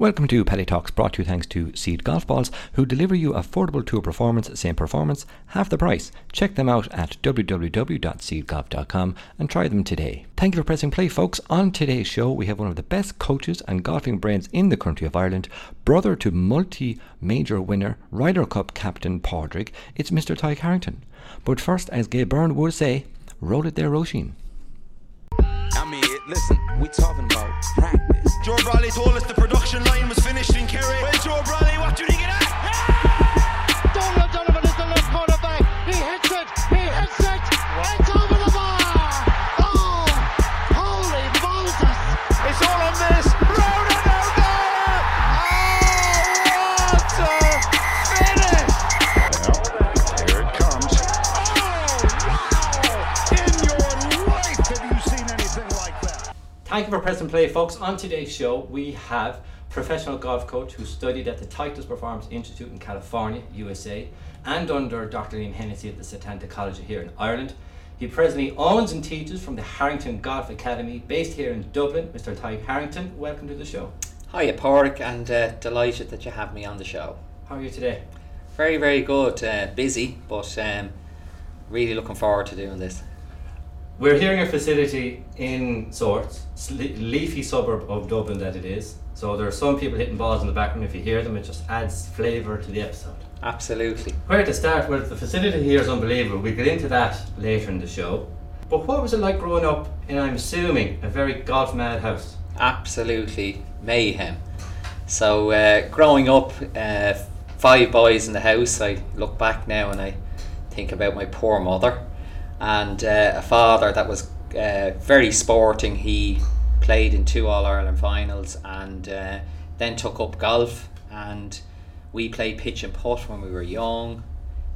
Welcome to Paddy Talks, brought to you thanks to Seed Golf Balls, who deliver you affordable tour performance, same performance, half the price. Check them out at www.seedgolf.com and try them today. Thank you for pressing play, folks. On today's show, we have one of the best coaches and golfing brains in the country of Ireland, brother to multi major winner, Ryder Cup captain Padraig. It's Mr. Tadhg Harrington. But first, as Gay Byrne would say, roll it there, Roisin. I mean, listen, we talking about practice. Joe Brolly told us the production line was finished in Kerry. Well, Joe Brolly, what do you think of that? Donald Donovan Thank you for pressing play, folks. On today's show, we have professional golf coach who studied at the Titleist Performance Institute in California, USA, and under Dr. Liam Hennessy at the Setanta College here in Ireland. He presently owns and teaches from the Harrington Golf Academy, based here in Dublin. Mr. Tadhg Harrington, welcome to the show. Hiya, Padraig, and uh, delighted that you have me on the show. How are you today? Very, very good. Uh, busy, but um, really looking forward to doing this. We're here in a facility in sorts, leafy suburb of Dublin that it is. So there are some people hitting balls in the background. If you hear them, it just adds flavour to the episode. Absolutely. Where to start? Well, the facility here is unbelievable. We'll get into that later in the show. But what was it like growing up in, I'm assuming, a very golf mad house? Absolutely mayhem. So, uh, growing up, uh, five boys in the house, I look back now and I think about my poor mother and uh, a father that was uh, very sporting. He played in two All Ireland finals and uh, then took up golf. And we played pitch and putt when we were young,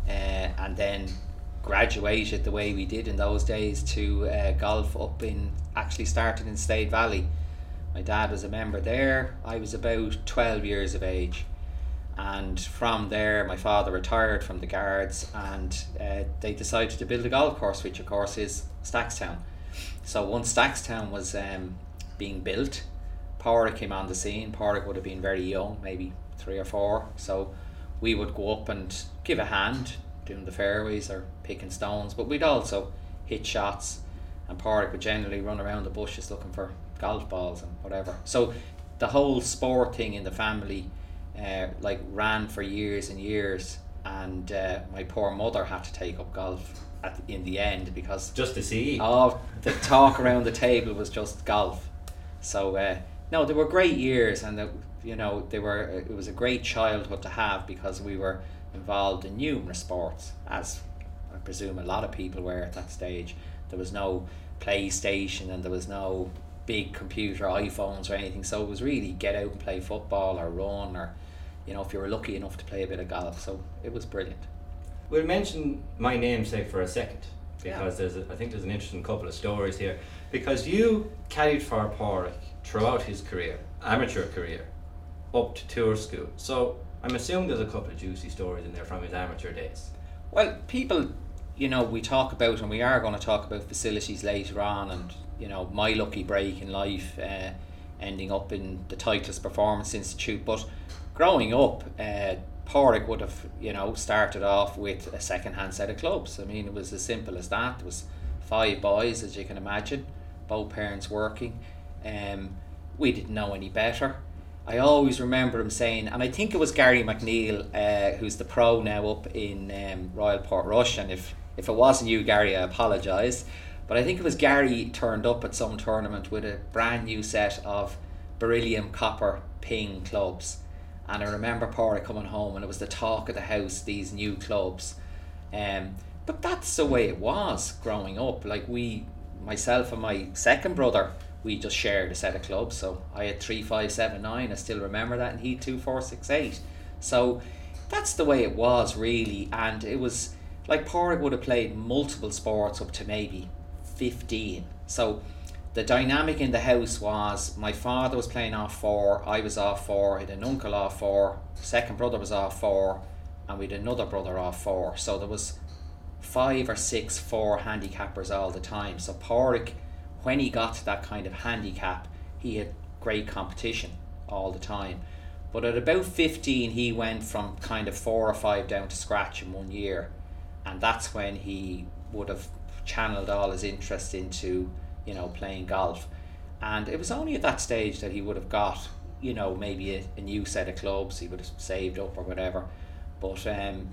uh, and then graduated the way we did in those days to uh, golf up in actually started in Slade Valley. My dad was a member there. I was about 12 years of age. And from there, my father retired from the guards and uh, they decided to build a golf course, which of course is Stackstown. So once Stackstown was um, being built, Padraig came on the scene. Padraig would have been very young, maybe three or four. So we would go up and give a hand doing the fairways or picking stones, but we'd also hit shots. And Padraig would generally run around the bushes looking for golf balls and whatever. So the whole sport thing in the family, uh, like ran for years and years. And uh, my poor mother had to take up golf at in the end because Just to see. Oh, the talk around the table was just golf. So uh, no, they were great years, and the, you know they were. It was a great childhood to have because we were involved in numerous sports, as I presume a lot of people were at that stage. There was no PlayStation, and there was no big computer, iPhones, or anything. So it was really get out and play football or run, or you know if you were lucky enough to play a bit of golf. So it was brilliant. We'll mention my namesake for a second because Yeah. there's a, I think there's an interesting couple of stories here. Because you carried for Padraig throughout his career, amateur career, up to tour school. So I'm assuming there's a couple of juicy stories in there from his amateur days. Well, people, you know, we talk about, and we are going to talk about facilities later on, and you know, my lucky break in life, uh, ending up in the Titleist Performance Institute. But growing up, uh, Padraig would have, you know, started off with a second-hand set of clubs. I mean, it was as simple as that. It was five boys, as you can imagine, both parents working. Um, we didn't know any better. I always remember him saying, and I think it was Gary McNeil, uh, who's the pro now up in um, Royal Portrush. And if, if it wasn't you, Gary, I apologise. But I think it was Gary turned up at some tournament with a brand new set of beryllium copper ping clubs. And I remember Padraig coming home, and it was the talk of the house, these new clubs. Um, but that's the way it was growing up. Like we, myself and my second brother, we just shared a set of clubs. So I had three, five, seven, nine. I still remember that, and he two, four, six, eight. So that's the way it was really, and it was like Padraig would have played multiple sports up to maybe fifteen. So the dynamic in the house was my father was playing off four, I was off four, I had an uncle off four, second brother was off four, and we had another brother off four. So there was five or six four handicappers all the time. So Padraig, when he got to that kind of handicap, he had great competition all the time. But at about 15, he went from kind of four or five down to scratch in one year. And that's when he would have channeled all his interest into, you know, playing golf. And it was only at that stage that he would have got, you know, maybe a, a new set of clubs he would have saved up or whatever. But, um,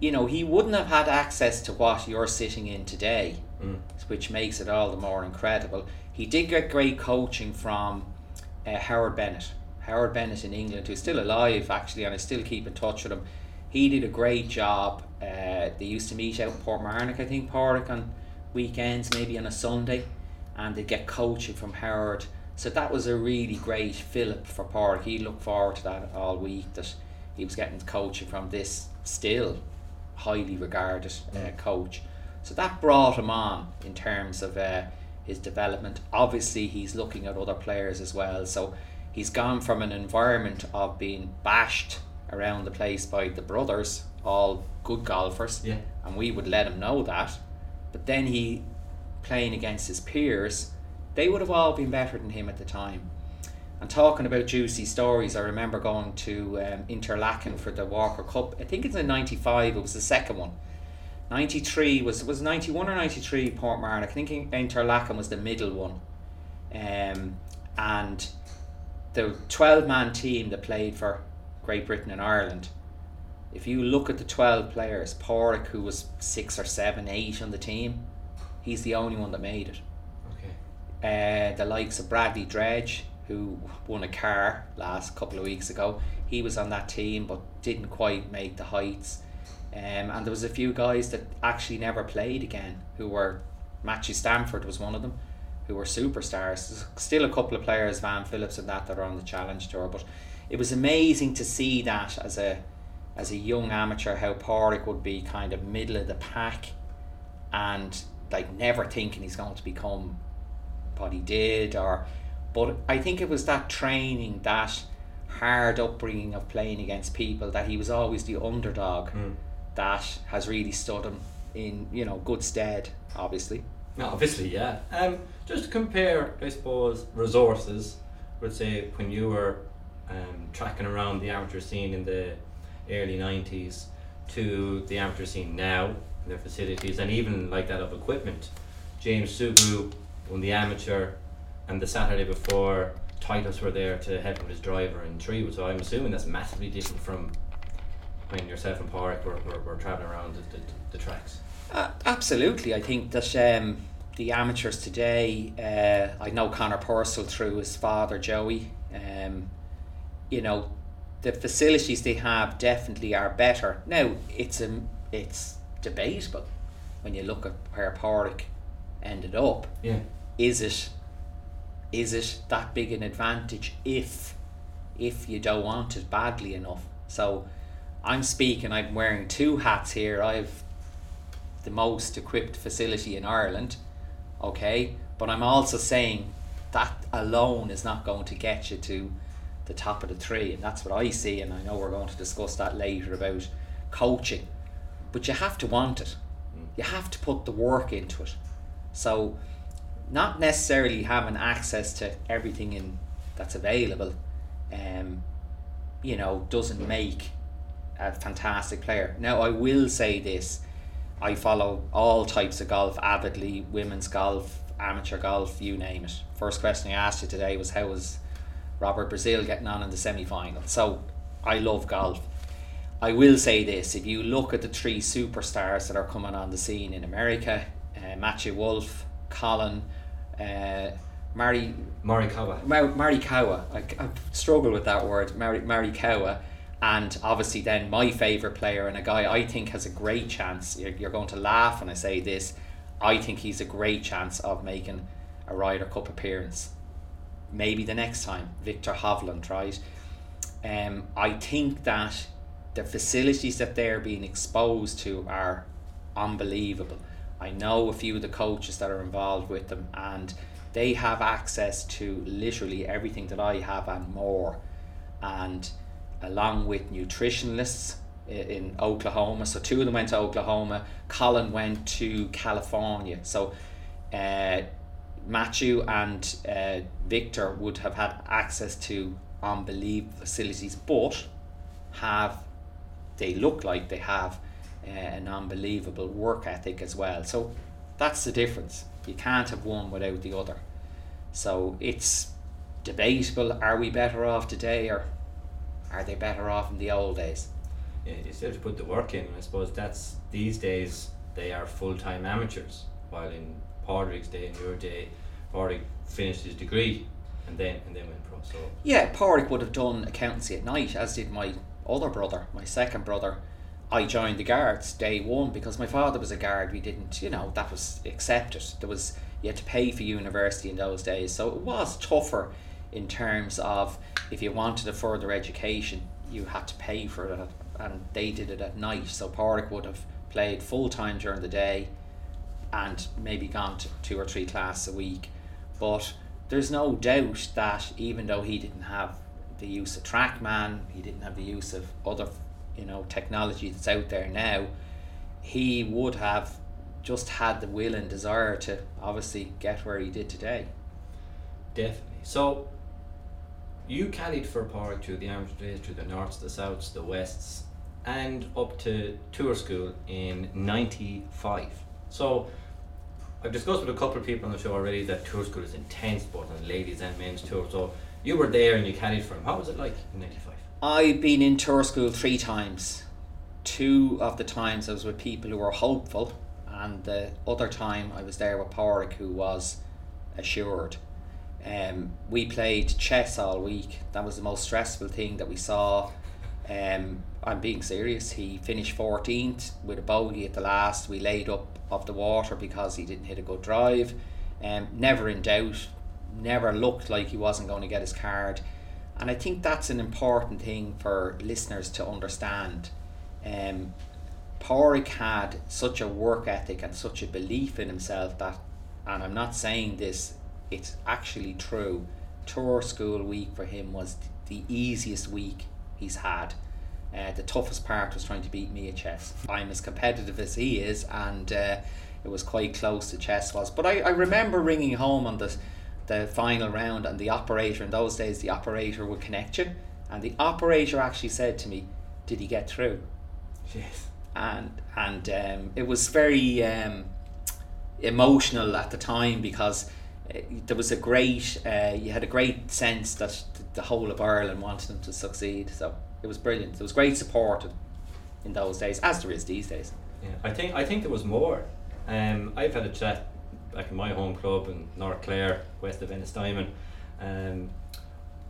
you know, he wouldn't have had access to what you're sitting in today, which makes it all the more incredible. He did get great coaching from uh, Howard Bennett. Howard Bennett in England, who's still alive actually, and I still keep in touch with him. He did a great job. Uh, they used to meet out in Portmarnock, I think, Padraig on weekends, maybe on a Sunday, and they'd get coaching from Howard. So that was a really great fillip for Park. He looked forward to that all week. That he was getting coaching from this still highly regarded uh, coach. So that brought him on in terms of uh, his development. Obviously, he's looking at other players as well. So he's gone from an environment of being bashed around the place by the brothers, all good golfers, Yeah. and we would let him know that. But then he playing against his peers, they would have all been better than him at the time. And talking about juicy stories, I remember going to um, Interlachen for the Walker Cup. I think it's in '95. It was the second one. '93 was was '91 or '93 Portmarnock. I think Interlachen was the middle one. Um, and the 12 man team that played for Great Britain and Ireland, if you look at the 12 players, Padraig, who was six or seven, eight on the team, he's the only one that made it. Okay. Uh, the likes of Bradley Dredge, who won a car last couple of weeks ago, he was on that team but didn't quite make the heights. Um, and there was a few guys that actually never played again, who were Matthew Stanford was one of them, who were superstars. There's still a couple of players, Van Phillips and that, that are on the Challenge Tour, but it was amazing to see that as a as a young amateur how Padraig would be kind of middle of the pack and like never thinking he's going to become what he did or but I think it was that training that hard upbringing of playing against people that he was always the underdog that has really stood him in you know good stead obviously No, obviously, yeah. Um, just to compare, I suppose, resources. Would say when you were um, tracking around the amateur scene in the early nineties to the amateur scene now, their facilities, and even like that of equipment. James Sugrue won the amateur, and the Saturday before, Titleist were there to help with his driver in Treewood. So I'm assuming that's massively different from when yourself and Park were, were, were traveling around the, the, the tracks. Uh, absolutely, I think that um, the amateurs today. Uh, I know Connor Purcell through his father Joey. Um, you know, the facilities they have definitely are better. Now it's a it's debatable when you look at where Padraig ended up. Yeah. Is it is it that big an advantage if if you don't want it badly enough? So I'm speaking. I'm wearing two hats here. I've the most equipped facility in Ireland, okay? But I'm also saying that alone is not going to get you to the top of the tree, and that's what I see. And I know we're going to discuss that later about coaching, but you have to want it. You have to put the work into it. So, not necessarily having access to everything in that's available, um, you know, doesn't make a fantastic player. Now, I will say this I follow all types of golf avidly women's golf, amateur golf, you name it. First question I asked you today was how was Robert Brazil getting on in the semi final? So I love golf. I will say this if you look at the three superstars that are coming on the scene in America, uh, Matthew Wolff, Colin, uh, Mari Morikawa. Mar- Marikawa. I, I struggle with that word. Mar- Marikawa. And obviously, then my favourite player and a guy I think has a great chance. You're, you're going to laugh when I say this. I think he's a great chance of making a Ryder Cup appearance. Maybe the next time, Viktor Hovland, right? Um, I think that the facilities that they're being exposed to are unbelievable. I know a few of the coaches that are involved with them, and they have access to literally everything that I have and more. And along with nutritionalists i- in Oklahoma, so two of them went to Oklahoma. Collin went to California. So uh, Matthew and uh, Viktor would have had access to unbelievable facilities, but have they look like they have uh, an unbelievable work ethic as well. So that's the difference. You can't have one without the other. So it's debatable. Are we better off today, or are they better off in the old days? Yeah, you still have to put the work in. I suppose that's these days they are full time amateurs, while in Padraig's day, and your day, Padraig finished his degree and then and then went pro. So Yeah, Padraig would have done accountancy at night, as did my other brother, my second brother. I joined the guards day one because my father was a guard. We didn't, you know, that was accepted. There was you had to pay for university in those days, so it was tougher in terms of if you wanted a further education, you had to pay for it, and they did it at night. So Padraig would have played full time during the day, and maybe gone to two or three classes a week. But there's no doubt that even though he didn't have the use of TrackMan, he didn't have the use of other, you know, technology that's out there now, he would have just had the will and desire to obviously get where he did today. definitely. So you caddied for Padraig through the days, through the norths, the souths, the wests, and up to tour school in '95. So I've discussed with a couple of people on the show already that tour school is intense, both on ladies and men's tour. So you were there and you carried for him. How was it like in '95? I've been in tour school three times. Two of the times I was with people who were hopeful, and the other time I was there with Padraig, who was assured. Um, we played chess all week. That was the most stressful thing that we saw. Um, I'm being serious. He finished 14th with a bogey at the last. We laid up off the water because he didn't hit a good drive. Um, never in doubt. Never looked like he wasn't going to get his card. And I think that's an important thing for listeners to understand. Um, Padraig had such a work ethic and such a belief in himself that, and I'm not saying this, it's actually true. Tour school week for him was the easiest week he's had. Uh, the toughest part was trying to beat me at chess. I'm as competitive as he is, and uh, it was quite close to chess was. But I, I remember ringing home on the the final round, and the operator in those days, the operator would connect you, and the operator actually said to me, "Did he get through?" Yes. and and um, it was very um, emotional at the time because there was a great uh, you had a great sense that the whole of Ireland wanted them to succeed so it was brilliant there was great support in those days as there is these days Yeah, I think I think there was more. Um, I've had a chat back in my home club in North Clare, west of Ennistimon, um,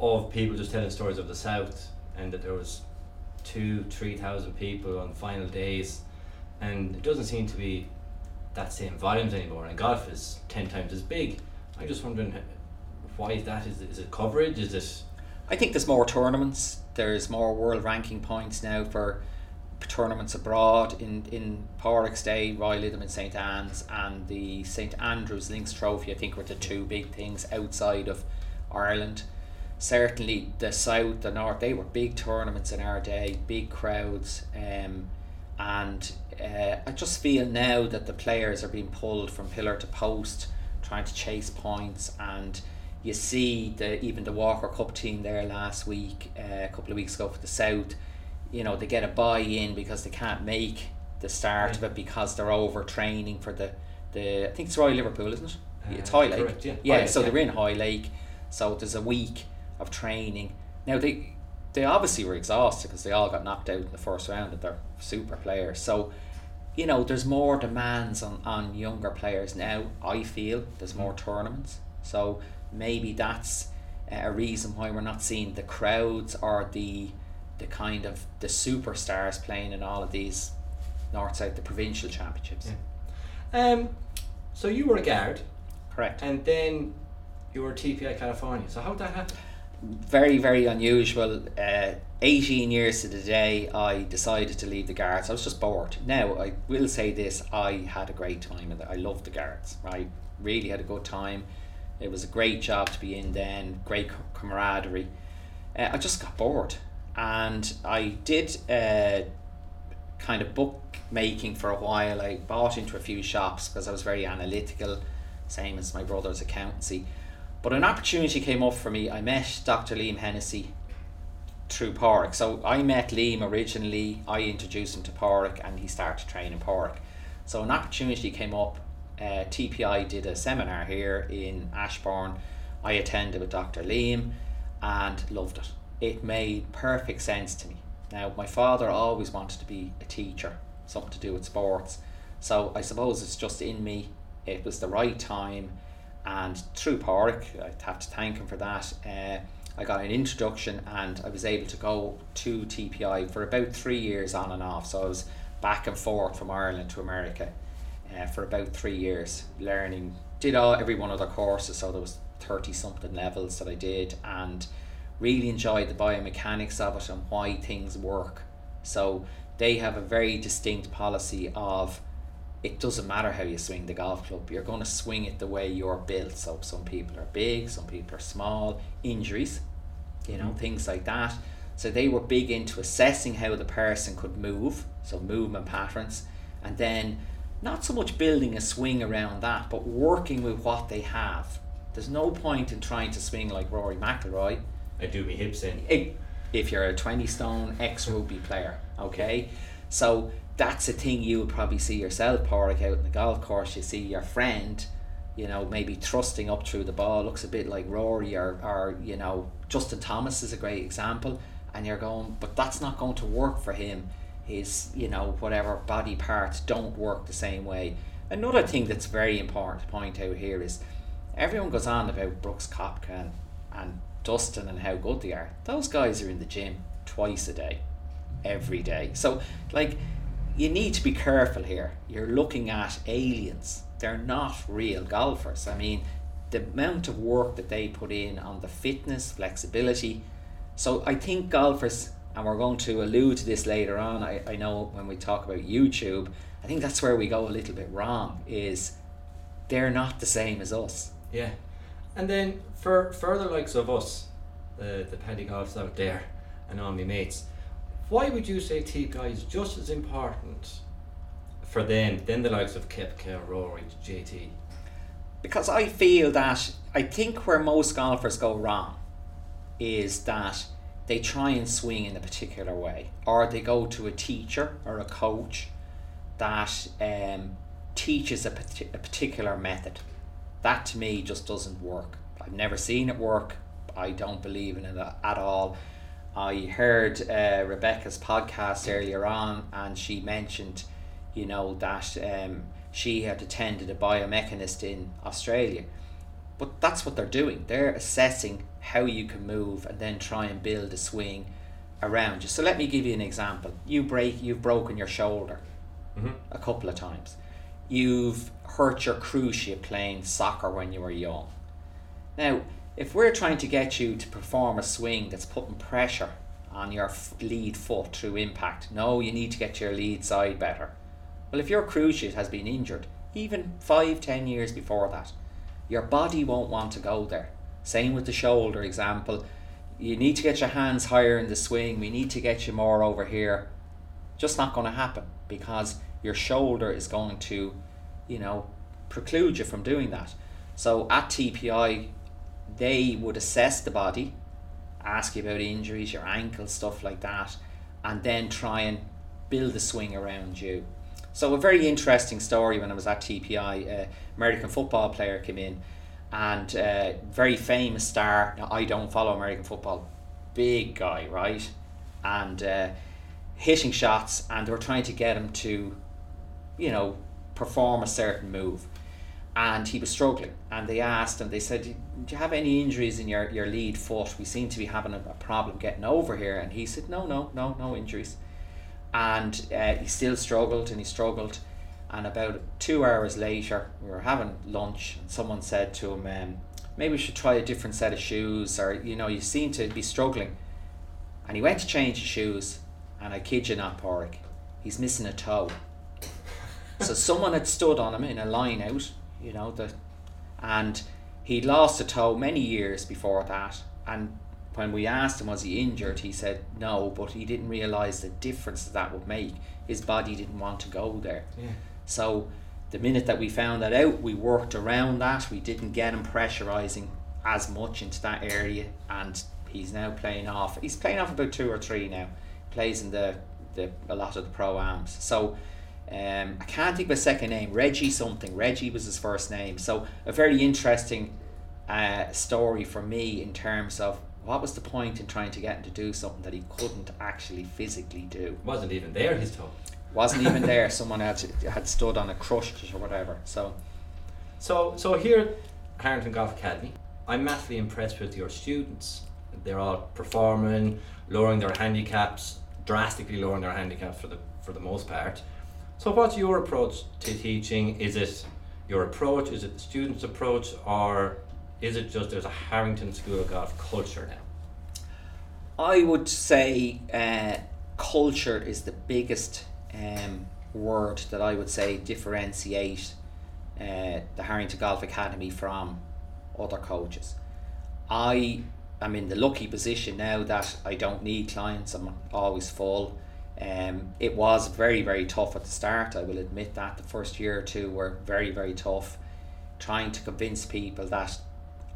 of people just telling stories of the south, and that there was two, three thousand people on final days, and it doesn't seem to be that same volumes anymore. And golf is ten times as big. I'm just wondering why is that? Is is it coverage? Is this? I think there's more tournaments there's more world ranking points now for tournaments abroad in in Padraig's day Royal Lytham in St Anne's and the St Andrews Links Trophy I think were the two big things outside of Ireland certainly the south the north they were big tournaments in our day big crowds um, and uh, I just feel now that the players are being pulled from pillar to post trying to chase points and you see the even the Walker Cup team there last week uh, a couple of weeks ago for the south you know they get a buy in because they can't make the start of it because they're overtraining for the the I think it's Royal Liverpool isn't it it's Uh, Hoylake correct, yeah. yeah Hoylake, so yeah. they're in Hoylake so there's a week of training now they they obviously were exhausted because they all got knocked out in the first round and they're super players so you know there's more demands on, on younger players now I feel. There's more tournaments. So maybe that's a reason why we're not seeing the crowds or the the kind of the superstars playing in all of these north south the provincial championships. Um, so you were a guard, correct. And then you were TPI California. So how did that happen? Very very unusual uh, 18 years to the day I decided to leave the guards I was just bored. Now I will say this I had a great time. I loved the guards right? Really had a good time. It was a great job to be in then great camaraderie. Uh, I just got bored. And I did uh, kind of bookmaking for a while. I bought into a few shops because I was very analytical same as my brother's accountancy but an opportunity came up for me. I met Dr. Liam Hennessy through Padraig. So I met Liam originally. I introduced him to Padraig, and he started training Padraig. So an opportunity came up. Uh, TPI did a seminar here in Ashbourne. I attended with Dr. Liam, and loved it. It made perfect sense to me. Now my father always wanted to be a teacher, something to do with sports. So I suppose it's just in me. It was the right time, and through Park, I have to thank him for that. Uh, I got an introduction, and I was able to go to TPI for about three years on and off. So I was back and forth from Ireland to America uh, for about three years, learning. Did all every one of their courses, so there was thirty something levels that I did, and really enjoyed the biomechanics of it and why things work. So they have a very distinct policy of it doesn't matter how you swing the golf club, you're going to swing it the way you're built. So some people are big, some people are small, injuries, you know, mm-hmm. things like that. So they were big into assessing how the person could move, so movement patterns, and then not so much building a swing around that, but working with what they have. There's no point in trying to swing like Rory McIlroy I do me hips in. i- if you're a 20 stone ex rugby player, okay? So that's a thing you would probably see yourself, Padraig, out in the golf course. You see your friend, you know, maybe thrusting up through the ball, looks a bit like Rory or, or you know, Justin Thomas is a great example. And you're going, but that's not going to work for him. His, you know, whatever body parts don't work the same way. Another thing that's very important to point out here is everyone goes on about Brooks Koepka and, and Dustin and how good they are. Those guys are in the gym twice a day, every day. So, like, you need to be careful here. You're looking at aliens. They're not real golfers. I mean, the amount of work that they put in on the fitness, flexibility. So, I think golfers, and we're going to allude to this later on. I, I know when we talk about YouTube, I think that's where we go a little bit wrong. Is they're not the same as us. Yeah. And then for further likes of us, the the paddy golfs out there and all my mates, why would you say TPI is just as important for them than the likes of Koepka, Rory, JT? because I feel that I think where most golfers go wrong is that they try and swing in a particular way, or they go to a teacher or a coach that um, teaches a, parti- a particular method. That to me just doesn't work. I've never seen it work. I don't believe in it at all. I heard uh, Rebecca's podcast earlier on, and she mentioned, you know, that um, she had attended a biomechanist in Australia. But that's what they're doing. They're assessing how you can move and then try and build a swing around you. So let me give you an example. You break, you've broken your shoulder a couple of times. You've hurt your cruciate playing soccer when you were young. Now, if we're trying to get you to perform a swing that's putting pressure on your lead foot through impact, no, you need to get your lead side better. Well, if your cruciate has been injured, even five, ten years before that, your body won't want to go there. Same with the shoulder example. You need to get your hands higher in the swing. We need to get you more over here. Just not going to happen because your shoulder is going to, you know, preclude you from doing that. So at TPI, they would assess the body, ask you about injuries, your ankle, stuff like that, and then try and build a swing around you. So a very interesting story when I was at TPI, a American football player came in, and uh, very famous star. Now I don't follow American football, big guy, right, and uh, hitting shots, and they were trying to get him to, you know, perform a certain move and he was struggling. And they asked him, they said, Do you have any injuries in your, your lead foot? We seem to be having a, a problem getting over here. And he said, No, no, no, no injuries. And uh, he still struggled and he struggled. And about two hours later, we were having lunch, and someone said to him, um, Maybe we should try a different set of shoes, or you know, you seem to be struggling. And he went to change his shoes, and I kid you not, Padraig, he's missing a toe. so someone had stood on him in a line out, you know, the, and he lost a toe many years before that. And when we asked him was he injured, he said no, but he didn't realise the difference that, that would make. His body didn't want to go there. Yeah. So the minute that we found that out, we worked around that. We didn't get him pressurising as much into that area, and He's now playing off. He's playing off about two or three now. Plays in the, the a lot of the pro ams. So um, I can't think of a second name. Reggie something. Reggie was his first name. So a very interesting uh, story for me in terms of what was the point in trying to get him to do something that he couldn't actually physically do. Wasn't even there, he's told. Wasn't even there. Someone had had stood on a crushed it or whatever. So So, so here, Harrington Golf Academy, I'm massively impressed with your students. They're all performing, lowering their handicaps, drastically lowering their handicaps for the for the most part. So, what's your approach to teaching? Is it your approach? Is it the students' approach, or is it just there's a Harrington School of Golf culture now? I would say uh, culture is the biggest um, word that I would say differentiate uh, the Harrington Golf Academy from other coaches. I am in the lucky position now that I don't need clients. I'm always full. Um, it was very very tough at the start. I will admit that the first year or two were very very tough, trying to convince people that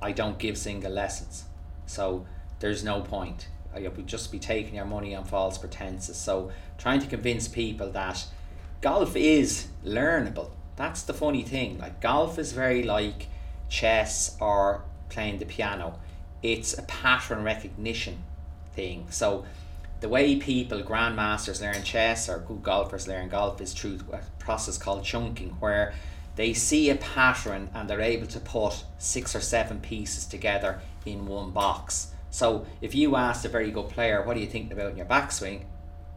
I don't give single lessons. So there's no point. I would just be taking your money on false pretenses. So trying to convince people that golf is learnable. That's the funny thing. Like golf is very like chess or playing the piano. It's a pattern recognition thing. So the way people, grandmasters learn chess or good golfers learn golf is through a process called chunking where they see a pattern and they're able to put six or seven pieces together in one box. So if you ask a very good player, what are you thinking about in your backswing?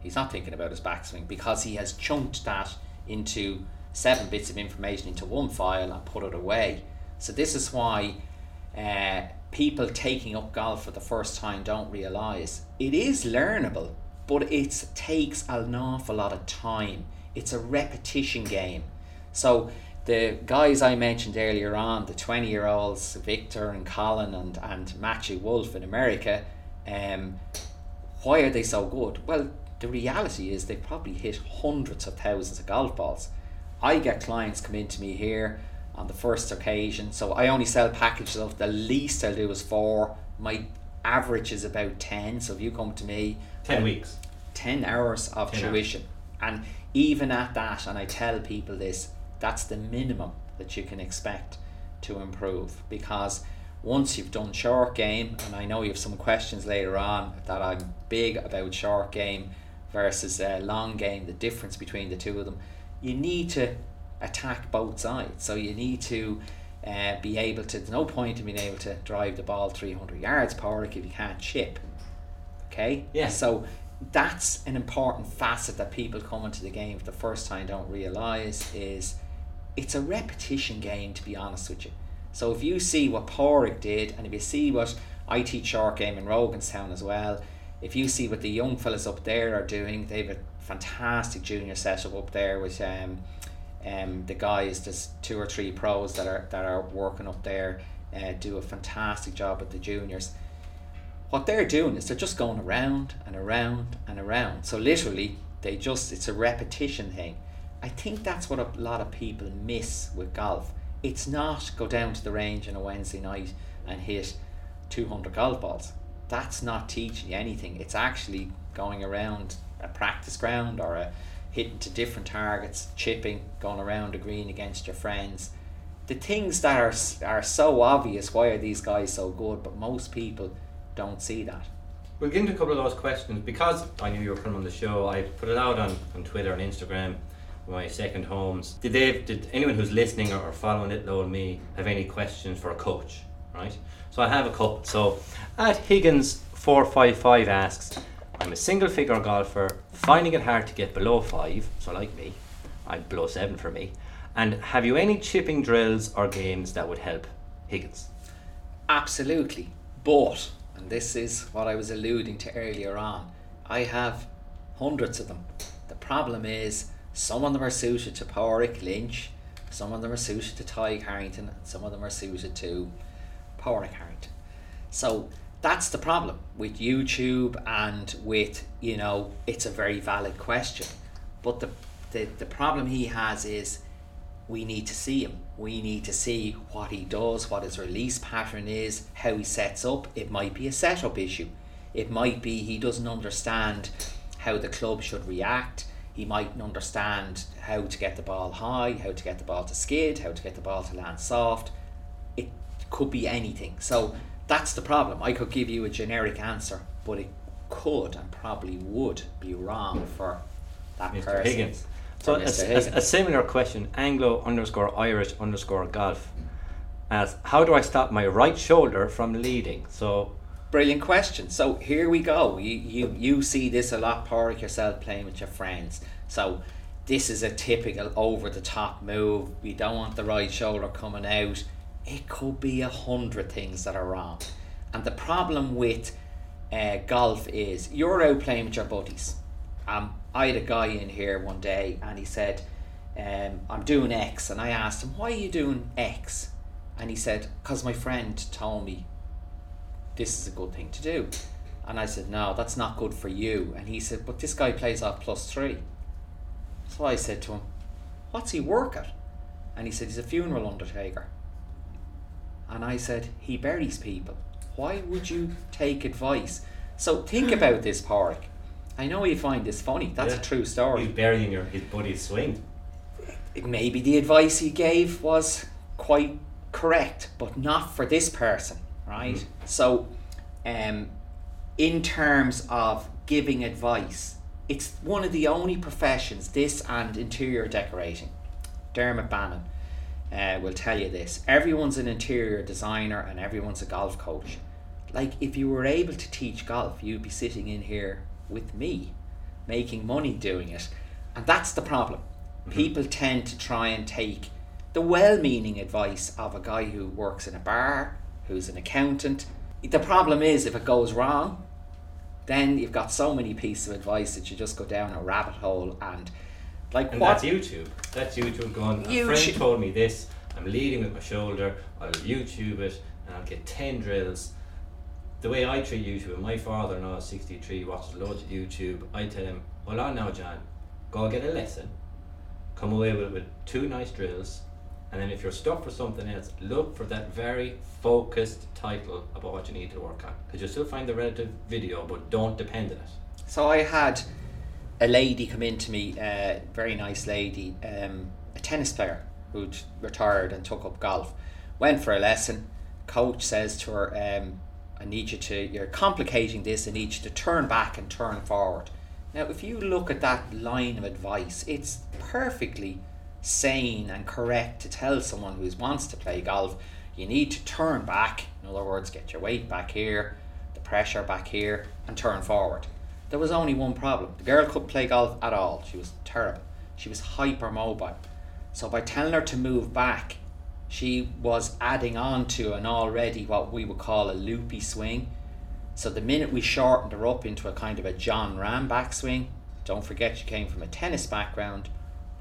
He's not thinking about his backswing because he has chunked that into seven bits of information into one file and put it away. So this is why uh, people taking up golf for the first time don't realize it is learnable, but it takes an awful lot of time. It's a repetition game. So the guys I mentioned earlier on, the 20 year olds, Viktor and Collin and, and Matthew Wolff in America, um, why are they so good? Well, the reality is they probably hit hundreds of thousands of golf balls. I get clients come into me here on the first occasion, so I only sell packages of the least I'll do is four. My average is about 10, so if you come to me, 10 um, weeks. 10 hours of 10 hours. tuition. And even at that, and I tell people this, that's the minimum that you can expect to improve because once you've done short game, and I know you have some questions later on that I'm big about short game versus uh, long game, the difference between the two of them, you need to attack both sides. So you need to uh, be able to, there's no point in being able to drive the ball 300 yards, Padraig, if you can't chip. Okay? Yeah. So that's an important facet that people coming to the game for the first time don't realise is it's a repetition game to be honest with you. So if you see what Padraig did and if you see what I teach short game in Roganstown as well, if you see what the young fellas up there are doing, they have a fantastic junior setup up there with um, um, the guys, there's two or three pros that are that are working up there, uh, do a fantastic job with the juniors. What they're doing is they're just going around and around and around. So literally, they just it's a repetition thing. I think that's what a lot of people miss with golf. It's not go down to the range on a Wednesday night and hit 200 golf balls. That's not teaching you anything. It's actually going around a practice ground or a hitting to different targets, chipping, going around the green against your friends. The things that are are so obvious. Why are these guys so good? But most people don't see that. We'll get into a couple of those questions because I knew you were coming on the show. I put it out on, on Twitter and Instagram. My second homes. Did they? Did anyone who's listening or, following it, though, and me, have any questions for a coach? Right. So I have a couple. So at Higgins four five five asks, I'm a single figure golfer, finding it hard to get below five. So like me, I'm below seven for me. And have you any chipping drills or games that would help Higgins? Absolutely. But, and this is what I was alluding to earlier on, I have hundreds of them. The problem is, some of them are suited to Padraig Lynch, some of them are suited to Tadhg Harrington, and some of them are suited to Padraig Harrington. So that's the problem with YouTube and with, you know, it's a very valid question. But the, the, the problem he has is we need to see him. We need to see what he does, what his release pattern is, how he sets up. It might be a setup issue. It might be he doesn't understand how the club should react. He mightn't understand how to get the ball high, how to get the ball to skid, how to get the ball to land soft. It could be anything. So that's the problem. I could give you a generic answer, but it could and probably would be wrong for that Mr. person. Higgins. So a, a- a similar question, Anglo underscore Irish underscore golf, as how do I stop my right shoulder from leading? So Brilliant question. So here we go. You you you see this a lot, Padraig, yourself playing with your friends. So this is a typical over the top move. We don't want the right shoulder coming out. It could be a hundred things that are wrong. And the problem with uh, golf is you're out playing with your buddies. Um, I had a guy in here one day and he said, um, I'm doing X. And I asked him, Why are you doing X? And he said, Because my friend told me this is a good thing to do. And I said, No, that's not good for you. And he said, But this guy plays off plus three. So I said to him, What's he work at? And he said, He's a funeral undertaker. And I said, He buries people. Why would you take advice? So think about this, Park. I know you find this funny. That's Yeah. a true story he's burying your his buddy's swing. maybe the advice he gave was quite correct, but not for this person, right? So, um, in terms of giving advice, it's one of the only professions, this and interior decorating. Dermot Bannon uh, will tell you this everyone's an interior designer and everyone's a golf coach. Like, if you were able to teach golf, you'd be sitting in here with me, making money doing it. And that's the problem. People tend to try and take the well meaning advice of a guy who works in a bar, who's an accountant. The problem is, if it goes wrong, then you've got so many pieces of advice that you just go down a rabbit hole and like And what? That's YouTube. That's YouTube. Going, a friend told me this, I'm leading with my shoulder, I'll YouTube it, and I'll get 10 drills. The way I treat YouTube, my father now is 63, watches loads of YouTube, I tell him, hold on now John, go get a lesson, come away with, with two nice drills, and then if you're stuck for something else, look for that very focused title about what you need to work on. Because you'll still find the relative video, but don't depend on it. So I had a lady come in to me, a very nice lady, um, a tennis player who'd retired and took up golf. Went for a lesson. Coach says to her, um, "I need you to. You're complicating this. I need you to turn back and turn forward." Now, if you look at that line of advice, it's perfectly sane and correct to tell someone who wants to play golf, you need to turn back. In other words, get your weight back here, the pressure back here, and turn forward. There was only one problem. The girl couldn't play golf at all. She was terrible. She was hypermobile. So by telling her to move back, she was adding on to an already what we would call a loopy swing. So the minute we shortened her up into a kind of a Jon Rahm backswing, don't forget she came from a tennis background,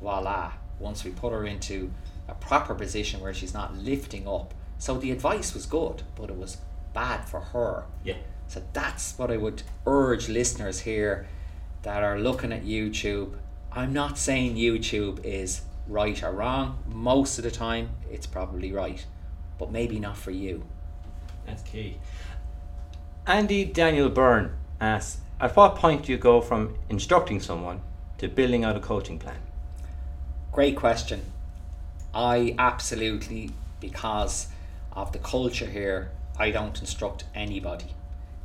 voila. Once we put her into a proper position where she's not lifting up. So the advice was good, but it was bad for her. Yeah. So that's what I would urge listeners here that are looking at YouTube. I'm not saying YouTube is right or wrong. Most of the time, it's probably right, but maybe not for you. That's key. Andy Daniel Byrne asks, at what point do you go from instructing someone to building out a coaching plan? Great question. I absolutely, because of the culture here, I don't instruct anybody.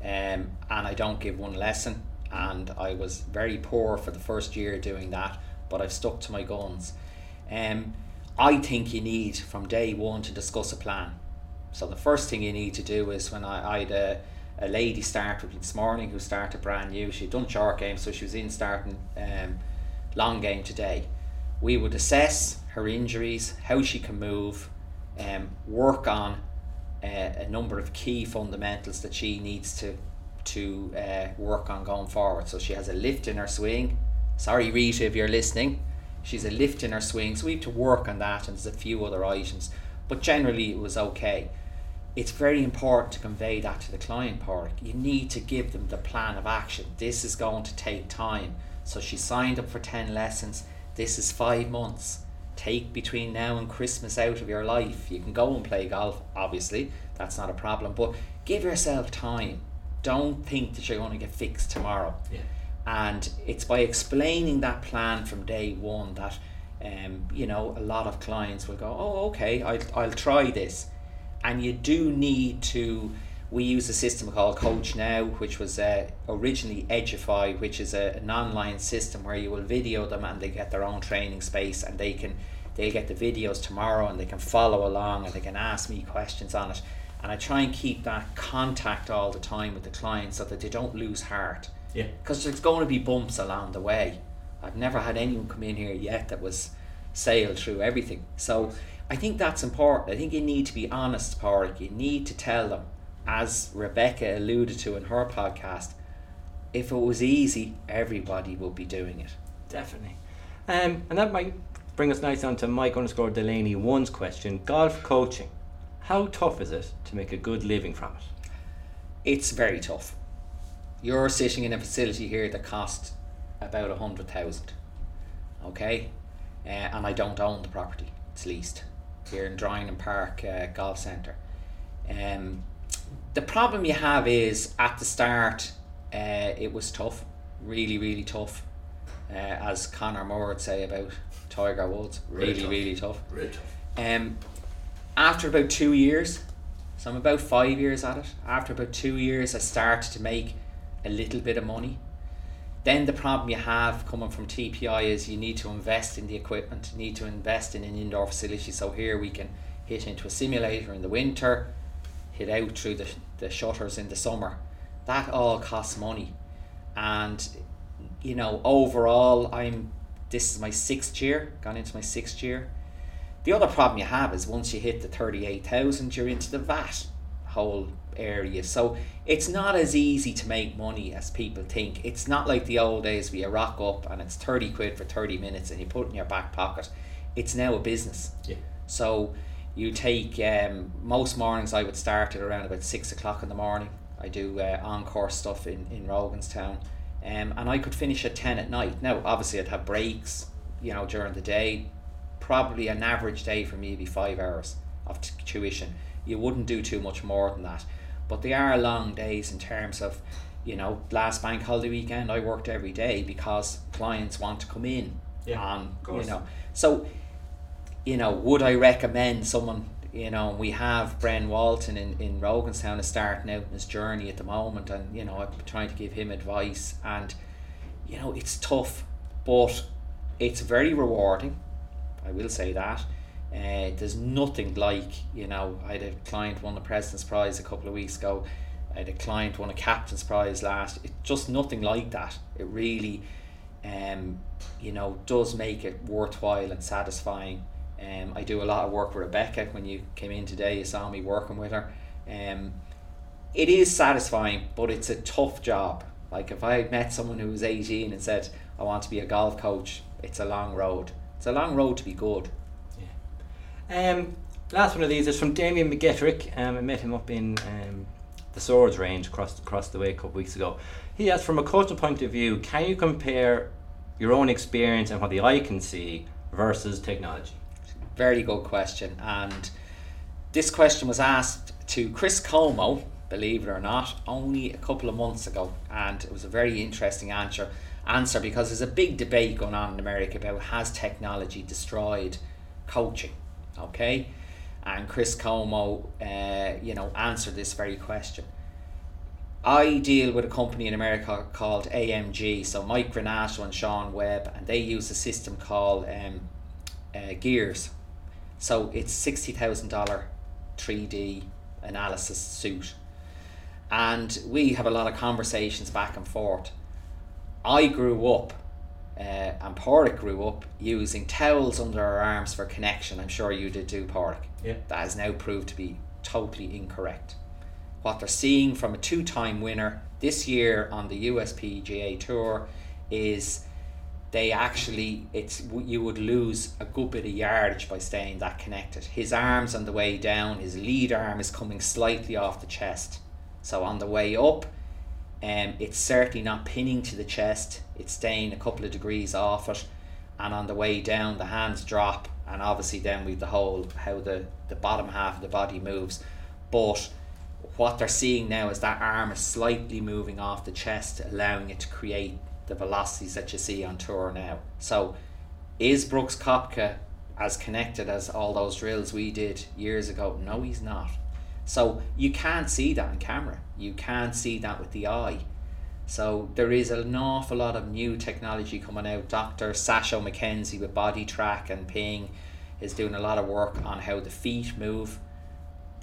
Um, and I don't give one lesson. And I was very poor for the first year doing that, but I've stuck to my guns. Um, I think you need from day one to discuss a plan. So the first thing you need to do is when I, I had a, a lady start with me this morning who started brand new. She'd done short game, so she was in starting um, long game today. We would assess her injuries, how she can move, um, work on a number of key fundamentals that she needs to to uh, work on going forward. So she has a lift in her swing. Sorry, Rita, if you're listening. She's a lift in her swing, so we have to work on that, and there's a few other items. But generally, it was okay. It's very important to convey that to the client, Park. You need to give them the plan of action. This is going to take time. So she signed up for 10 lessons. This is five months. Take between now and Christmas out of your life. You can go and play golf, obviously, that's not a problem, but give yourself time. Don't think that you're going to get fixed tomorrow. Yeah. And it's by explaining that plan from day one that, um, you know, a lot of clients will go, oh, okay, I'll, I'll try this. And you do need to we use a system called Coach Now, which was uh, originally Edufii, which is a, an online system where you will video them and they get their own training space and they can they'll get the videos tomorrow and they can follow along and they can ask me questions on it. And I try and keep that contact all the time with the client so that they don't lose heart. Yeah. Because there's going to be bumps along the way. I've never had anyone come in here yet that was sailed through everything. So I think that's important. I think you need to be honest, Padraig. You need to tell them as Rebecca alluded to in her podcast, if it was easy, everybody would be doing it. Definitely. Um, and that might bring us nicely on to Mike underscore Delaney one's question. Golf coaching. How tough is it to make a good living from it? It's very tough. You're sitting in a facility here that costs about a hundred thousand. Okay? Uh, and I don't own the property. It's leased here in Drynan Park uh, Golf Centre. Um, the problem you have is at the start, uh, it was tough, really, really tough. Uh, as Conor Moore would say about Tiger Woods, really, tough. really tough. Really tough. Um, after about two years, so I'm about five years at it. After about two years, I started to make a little bit of money. Then the problem you have coming from TPI is you need to invest in the equipment, you need to invest in an indoor facility. So here we can hit into a simulator in the winter, hit out through the, the shutters in the summer. That all costs money. And you know, overall I'm this is my sixth year, gone into my sixth year. The other problem you have is once you hit the thirty eight thousand you're into the VAT whole area. So it's not as easy to make money as people think. It's not like the old days where you rock up and it's thirty quid for thirty minutes and you put it in your back pocket. It's now a business. Yeah. So you take um, most mornings I would start at around about six o'clock in the morning. I do uh, encore stuff in, in Roganstown. Um, and I could finish at 10 at night. Now, obviously, I'd have breaks, you know, during the day. Probably an average day for me would be five hours of t- tuition. You wouldn't do too much more than that. But they are long days in terms of, you know, last bank holiday weekend, I worked every day because clients want to come in. Yeah, course. you know. So you know, would I recommend someone, you know, we have Bren Walton in, in Roganstown is starting out his journey at the moment and, you know, I'm trying to give him advice and, you know, it's tough, but it's very rewarding. I will say that. Uh, there's nothing like, you know, I had a client won the President's Prize a couple of weeks ago. I had a client won a Captain's Prize last. It's just nothing like that. It really, um, you know, does make it worthwhile and satisfying. Um, I do a lot of work with Rebecca. When you came in today, you saw me working with her. Um, it is satisfying, but it's a tough job. Like if I had met someone who was 18 and said, I want to be a golf coach, it's a long road. It's a long road to be good. Um, last one of these is from Damien McGettrick. Um, I met him up in um, the Swords range across across the way a couple weeks ago. He asked, from a coaching point of view, can you compare your own experience and what the eye can see versus technology? Very good question. And this question was asked to Chris Como, believe it or not, only a couple of months ago. And it was a very interesting answer answer because there's a big debate going on in America about has technology destroyed coaching? Okay? And Chris Como, uh, you know, answered this very question. I deal with a company in America called AMG, so Mike Granato and Sean Webb, and they use a system called um, uh, Gears. So it's sixty thousand dollar three D analysis suit, and we have a lot of conversations back and forth. I grew up, uh, and Padraig grew up using towels under our arms for connection. I'm sure you did too, Padraig. Yeah. That has now proved to be totally incorrect. What they're seeing from a two-time winner this year on the USPGA Tour is they actually it's you would lose a good bit of yardage by staying that connected. His arms on the way down, his lead arm is coming slightly off the chest. So on the way up, um, it's certainly not pinning to the chest. It's staying a couple of degrees off it, and on the way down the hands drop, and obviously then we've the whole how the the bottom half of the body moves, but what they're seeing now is that arm is slightly moving off the chest, allowing it to create the velocities that you see on tour now. So, is Brooks Koepka as connected as all those drills we did years ago? No, he's not. So you can't see that on camera. You can't see that with the eye. So there is an awful lot of new technology coming out. Dr. Sasho MacKenzie with BodiTrak and Ping is doing a lot of work on how the feet move.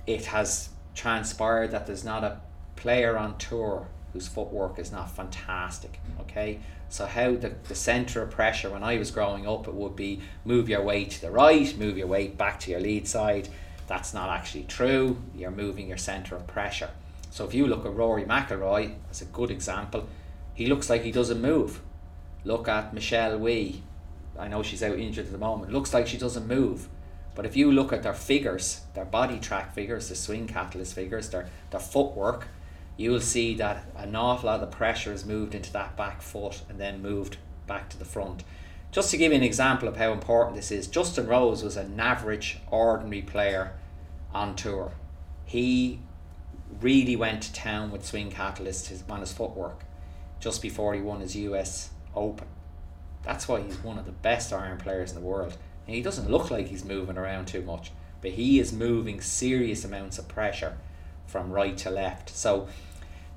It has transpired that there's not a player on tour whose footwork is not fantastic. Okay, so how the, the center of pressure when I was growing up, it would be move your weight to the right, move your weight back to your lead side. That's not actually true. You're moving your center of pressure. So if you look at Rory McIlroy as a good example, he looks like he doesn't move. Look at Michelle Wie. I know she's out injured at the moment. Looks like she doesn't move. But if you look at their figures, their BodiTrak figures, the swing catalyst figures, their, their footwork, you will see that an awful lot of the pressure is moved into that back foot and then moved back to the front. Just to give you an example of how important this is, Justin Rose was an average, ordinary player on tour. He really went to town with swing catalyst his, on his footwork just before he won his US Open. That's why he's one of the best iron players in the world. And he doesn't look like he's moving around too much, but he is moving serious amounts of pressure from right to left. So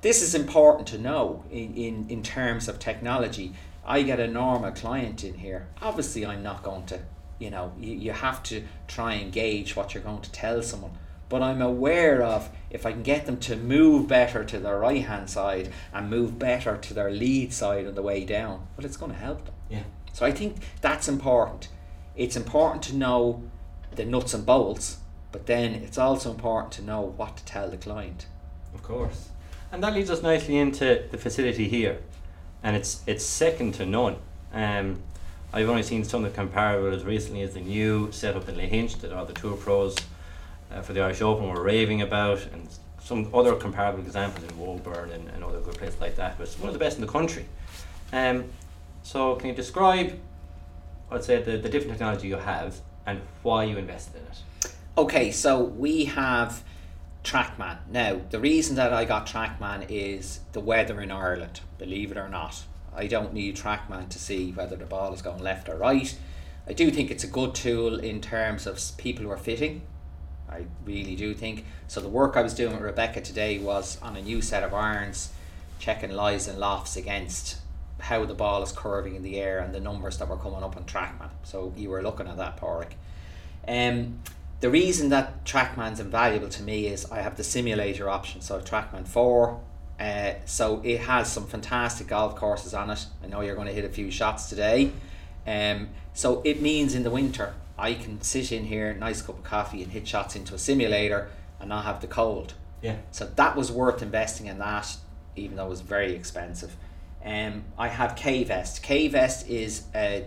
this is important to know in, in, in terms of technology. I get a normal client in here. Obviously, I'm not going to, you know, you, you have to try and gauge what you're going to tell someone. But I'm aware of if I can get them to move better to their right hand side and move better to their lead side on the way down, well, it's going to help them. Yeah. So I think that's important. It's important to know the nuts and bolts, but then it's also important to know what to tell the client. Of course. And that leads us nicely into the facility here. And it's it's second to none. Um, I've only seen some of the comparables as recently as the new setup in Lahinch that all the tour pros uh, for the Irish Open were raving about, and some other comparable examples in Woburn and, and other good places like that. But it's one of the best in the country. Um, so, can you describe, I'd say, the, the different technology you have and why you invested in it? Okay, so we have Trackman. Now, the reason that I got Trackman is the weather in Ireland, believe it or not. I don't need Trackman to see whether the ball is going left or right. I do think it's a good tool in terms of people who are fitting. I really do think. So the work I was doing with Rebecca today was on a new set of irons, checking lies and lofts against how the ball is curving in the air and the numbers that were coming up on Trackman. So you were looking at that, Padraig. Um, the reason that Trackman's invaluable to me is I have the simulator option. So Trackman 4, uh, so it has some fantastic golf courses on it. I know you're going to hit a few shots today. Um, so it means in the winter I can sit in here, nice cup of coffee, and hit shots into a simulator and not have the cold. Yeah. So that was worth investing in that, even though it was very expensive. Um, I have K-Vest. K-Vest is a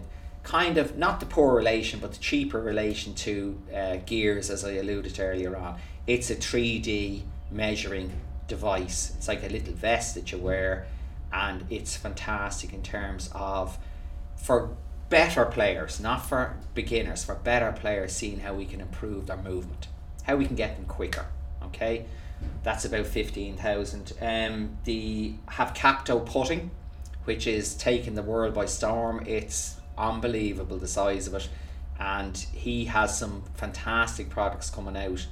kind of not the poor relation, but the cheaper relation to uh, gears, as I alluded to earlier on. It's a 3D measuring device. It's like a little vest that you wear, and it's fantastic in terms of for better players, not for beginners, for better players, seeing how we can improve their movement, how we can get them quicker. Okay, that's about fifteen thousand. Um, the have Capto putting, which is taking the world by storm. It's unbelievable the size of it, and he has some fantastic products coming out.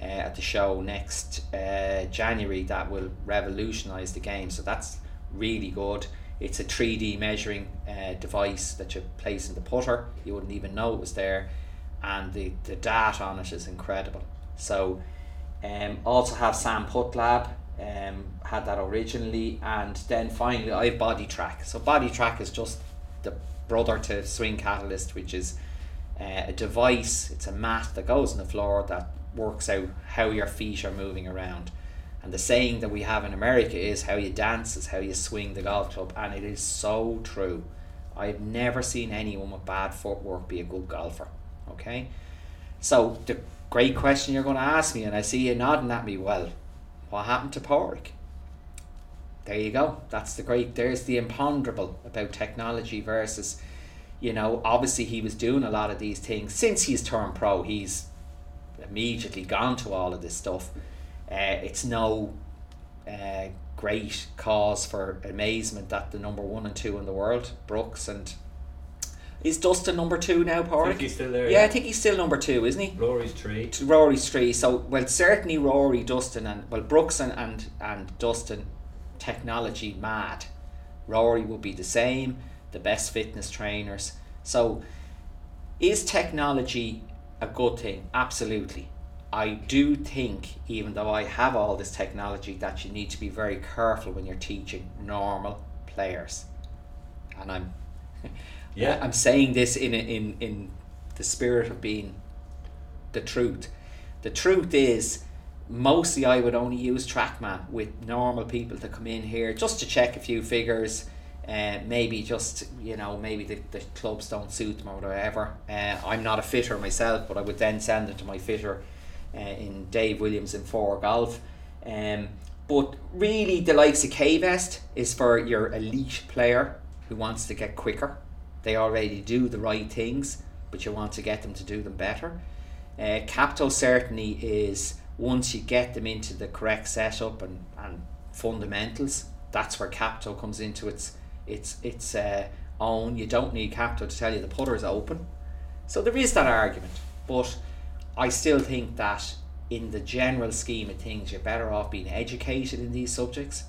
Uh, at the show next uh, January that will revolutionize the game. So that's really good. It's a 3D measuring uh, device that you place in the putter. You wouldn't even know it was there, and the, the data on it is incredible. So, um, also have SAM PuttLab. Um, had that originally, and then finally I have BodiTrak. So BodiTrak is just the brother to Swing Catalyst, which is uh, a device. It's a mat that goes on the floor that works out how your feet are moving around. And the saying that we have in America is how you dance is how you swing the golf club, and it is so true. I've never seen anyone with bad footwork be a good golfer. Okay, so the great question you're going to ask me, and I see you nodding at me. Well, what happened to Padraig? There you go. That's the great. There's the imponderable about technology versus You know, obviously he was doing a lot of these things since he's turned pro. He's immediately gone to all of this stuff. Uh, it's no uh, great cause for amazement that the number one and two in the world, Brooks and is Dustin number two now, Padraig? he's still there, Yeah, yeah. I think he's still number two, isn't he? Rory's tree. to Rory's three. So well, certainly Rory, Dustin, and well Brooks and and, and Dustin, technology mad. Rory will be the same. The best fitness trainers. So, is technology a good thing? Absolutely. I do think, even though I have all this technology, that you need to be very careful when you're teaching normal players. And I'm, Yeah. I'm saying this in in in the spirit of being the truth. The truth is, mostly I would only use TrackMan with normal people to come in here just to check a few figures. Uh, maybe just you know maybe the, the clubs don't suit them or whatever. Uh, I'm not a fitter myself, but I would then send it to my fitter uh, in Dave Williams in Four Golf. Um, but really, the likes of K-Vest is for your elite player who wants to get quicker. They already do the right things, but you want to get them to do them better. Uh, Capto certainly is once you get them into the correct setup and, and fundamentals, that's where Capto comes into its its its uh, own. You don't need Capto to tell you the putter is open. So there is that argument, but I still think that in the general scheme of things, you're better off being educated in these subjects,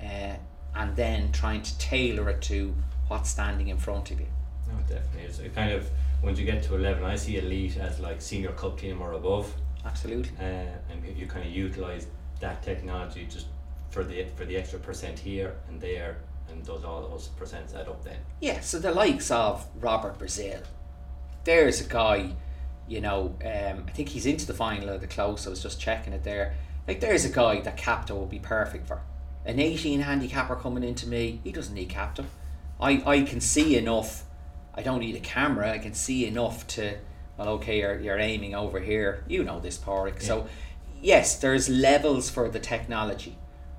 uh, and then trying to tailor it to what's standing in front of you. No, it definitely is. It kind of once you get to eleven, I see elite as like senior cup team or above, Absolutely. uh, and you, you kind of utilize that technology just for the for the extra percent here and there, and does all those percents add up then. Yeah, so the likes of Robert Brazil, there's a guy, you know, um, I think he's into the final of the close. I was just checking it there. Like, there's a guy that Capto would be perfect for. An 18 handicapper coming into me, he doesn't need Capto. I, I can see enough. I don't need a camera. I can see enough to, well, okay, you're, you're aiming over here. You know this, Padraig. So, yes, there's levels for the technology,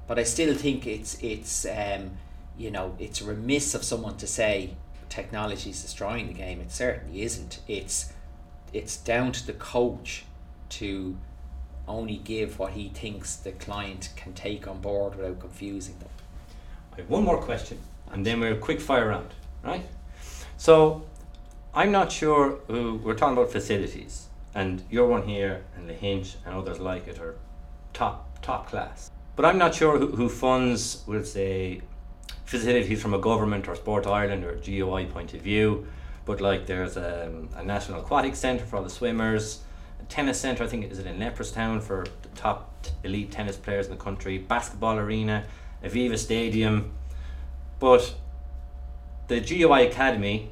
but I still think it's it's um, you know it's remiss of someone to say technology is destroying the game. It certainly isn't. It's it's down to the coach to only give what he thinks the client can take on board without confusing them. I have one more question, and then we're a quick fire round, right? So, I'm not sure who we're talking about facilities, and your one here and the Hinch and others like it are top top class. But I'm not sure who, who funds, we'll say, facilities from a government or Sport Ireland or GUI point of view. But like, there's um, a national aquatic centre for all the swimmers, a tennis centre. I think is it in Leopardstown for the top elite tennis players in the country, basketball arena, Aviva Stadium. But the GUI Academy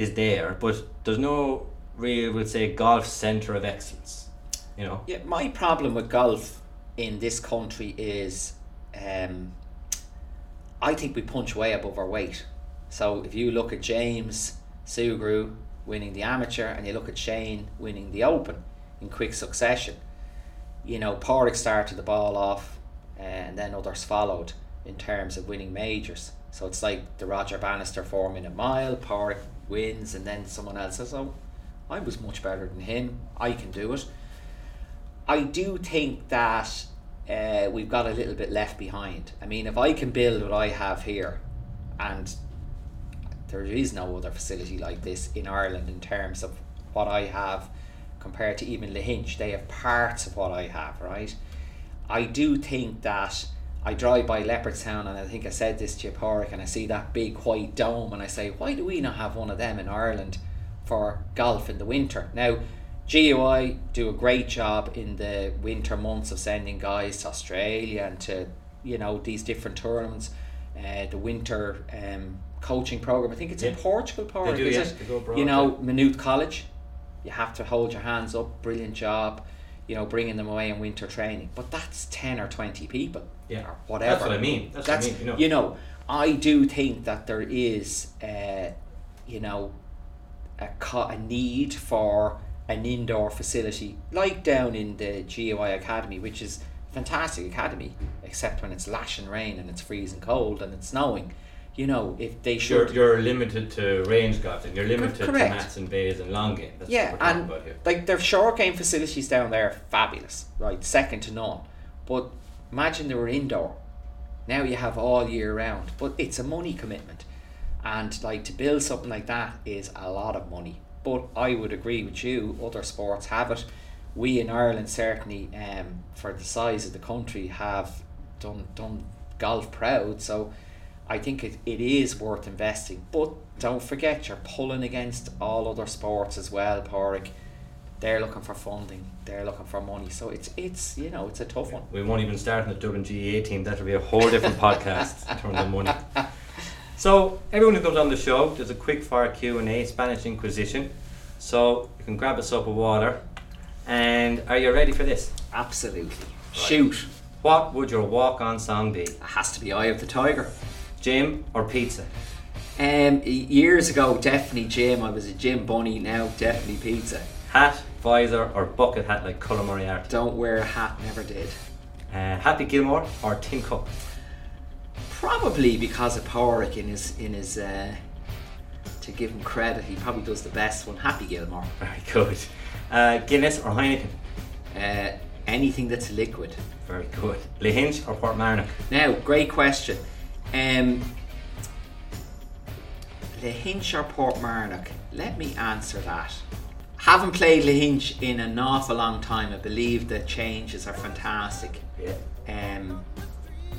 is there, but there's no real, we'll say, golf centre of excellence. You know, Yeah, my problem with golf in this country is um, I think we punch way above our weight. So if you look at James Sugrue winning the amateur and you look at Shane winning the open in quick succession, you know, Padraig started the ball off uh, and then others followed in terms of winning majors. So it's like the Roger Bannister four minute mile, Padraig wins and then someone else says, Oh, I was much better than him, I can do it. I do think that uh, we've got a little bit left behind. I mean, if I can build what I have here, and there is no other facility like this in Ireland in terms of what I have compared to even Lahinch, they have parts of what I have, right? I do think that I drive by Leopardstown and I think I said this to you, Padraig, and I see that big white dome and I say, why do we not have one of them in Ireland for golf in the winter? Now, GUI do a great job in the winter months of sending guys to Australia and to you know these different tournaments. Uh, the winter um, coaching program. I think it's in Yeah. Portugal. Padraig, do, is it? Abroad, you know, yeah. Maynooth College. You have to hold your hands up. Brilliant job. You know, bringing them away in winter training. But that's ten or twenty people. Yeah. Or whatever. That's what I mean. That's what I mean, you know. I do think that there is, uh, you know, a, co- a need for an indoor facility like down in the GUI Academy, which is a fantastic academy, except when it's lashing rain and it's freezing cold and it's snowing. you know, if they You're, should. you're limited to range golf, and you're limited to mats and bays and long game. That's yeah, what we're talking and about here. like their short game facilities down there, fabulous, right? Second to none. But imagine they were indoor. Now you have all year round, but it's a money commitment, and like to build something like that is a lot of money. But I would agree with you. Other sports have it. We in Ireland certainly, um, for the size of the country, have done done golf proud. So I think it, it is worth investing. But don't forget, you're pulling against all other sports as well, Padraig. They're looking for funding. They're looking for money. So it's it's you know it's a tough one. We won't even start on the Dublin GAA team. That'll be a whole different podcast in terms of money. So everyone who comes on the show, there's a quick fire Q and A, Spanish Inquisition. So you can grab a cup of water. And are you ready for this? Absolutely. Shoot. What would your walk-on song be? It has to be Eye of the Tiger. Gym or pizza? Um, years ago, definitely gym. I was a gym bunny. Now, definitely pizza. Hat, visor, or bucket hat like Colin Moriarty? Don't wear a hat. Never did. Uh, Happy Gilmore or Tin Cup? Probably because of Padraig in his in his. Uh, to give him credit, he probably does the best one. Happy Gilmore. Very good. Uh, Guinness or Heineken? Uh, anything that's liquid. Very good. Lahinch or Portmarnock? Now, great question. Um, Lahinch or Portmarnock? Let me answer that. Haven't played Lahinch in an awful long time. I believe the changes are fantastic. Yeah. Um,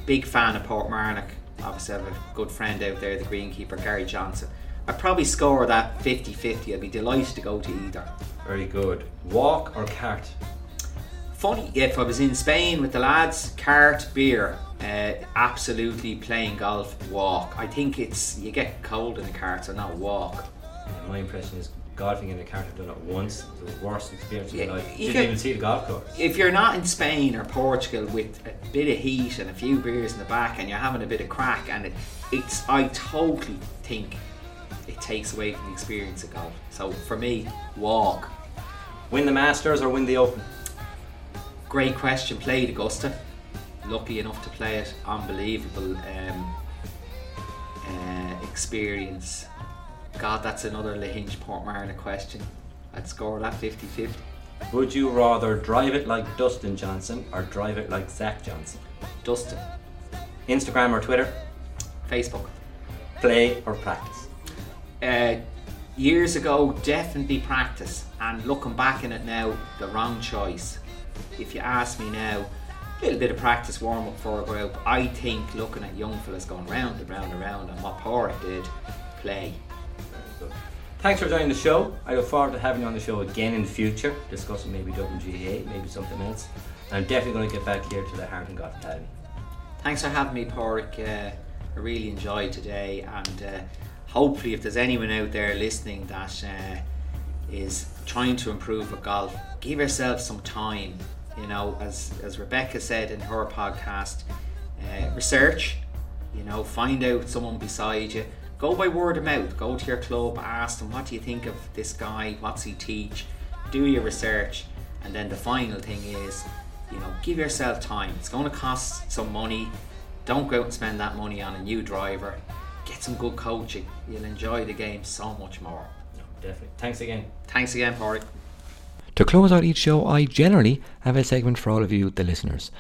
big fan of Portmarnock. Obviously, I have a good friend out there, the greenkeeper Gary Johnson. I'd probably score that 50 50. I'd be delighted to go to either. Very good. Walk or cart? Funny, if I was in Spain with the lads, cart, beer, uh, absolutely playing golf, walk. I think it's you get cold in the cart, so not walk. My impression is golfing in the cart. I've done it once. It was the worst experience of my life. you Didn't get- even see the golf course. If you're not in Spain or Portugal with a bit of heat and a few beers in the back, and you're having a bit of crack, and it, it's, I totally think it takes away from the experience of golf. So for me, walk. Win the Masters or win the Open? Great question. Played Augusta. Lucky enough to play it. Unbelievable um, uh, experience. God, that's another Lahinch Portmarnock question. I'd score that 50 50. Would you rather drive it like Dustin Johnson or drive it like Zach Johnson? Dustin. Instagram or Twitter? Facebook. Play or practice? Uh, years ago, definitely practice. And looking back in it now, the wrong choice. If you ask me now, a little bit of practice warm up for a group. I think looking at young fellas going round and round and round and what Padraig did, play. Thanks for joining the show. I look forward to having you on the show again in the future, discussing maybe WGA, maybe something else. I'm definitely going to get back here to the and Golf Academy. Thanks for having me, Padraig. Uh, I really enjoyed today, and uh, hopefully, if there's anyone out there listening that uh, is trying to improve with golf, give yourself some time. You know, as as Rebecca said in her podcast, uh, research. You know, find out someone beside you. Go by word of mouth. Go to your club, ask them what do you think of this guy, what's he teach. Do your research, and then the final thing is you know, give yourself time. It's going to cost some money. Don't go out and spend that money on a new driver. Get some good coaching. You'll enjoy the game so much more. No, definitely. Thanks again. Thanks again, Padraig. To close out each show, I generally have a segment for all of you, the listeners.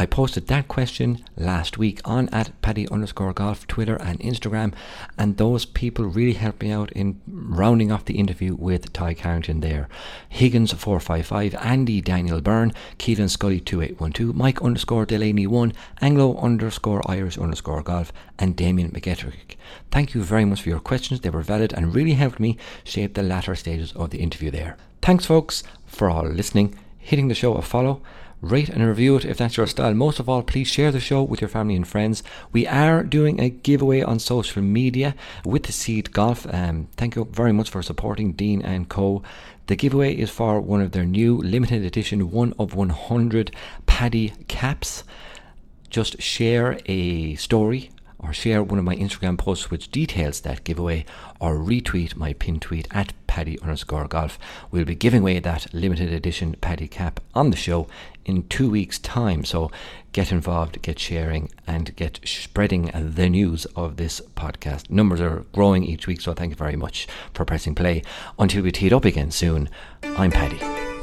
I posted that question last week on at Paddy underscore golf Twitter and Instagram, and those people really helped me out in rounding off the interview with Tadhg Harrington there. Higgins four five five, Andy Daniel Byrne, Keelan Scully two eight one two, Mike underscore Delaney one, Anglo underscore Irish underscore golf, and Damien McGettrick. Thank you very much for your questions. They were valid and really helped me shape the latter stages of the interview there. Thanks, folks, for all listening, hitting the show a follow. Rate and review it if that's your style. Most of all, please share the show with your family and friends. We are doing a giveaway on social media with the Seed Golf. Um, thank you very much for supporting Dean and Co. The giveaway is for one of their new limited edition 1 of 100 Paddy caps. Just share a story or share one of my Instagram posts which details that giveaway, or retweet my pin tweet at paddy underscore golf. We'll be giving away that limited edition paddy cap on the show in two weeks' time. So get involved, get sharing, and get spreading the news of this podcast. Numbers are growing each week, so thank you very much for pressing play. Until we tee it up again soon, I'm Paddy.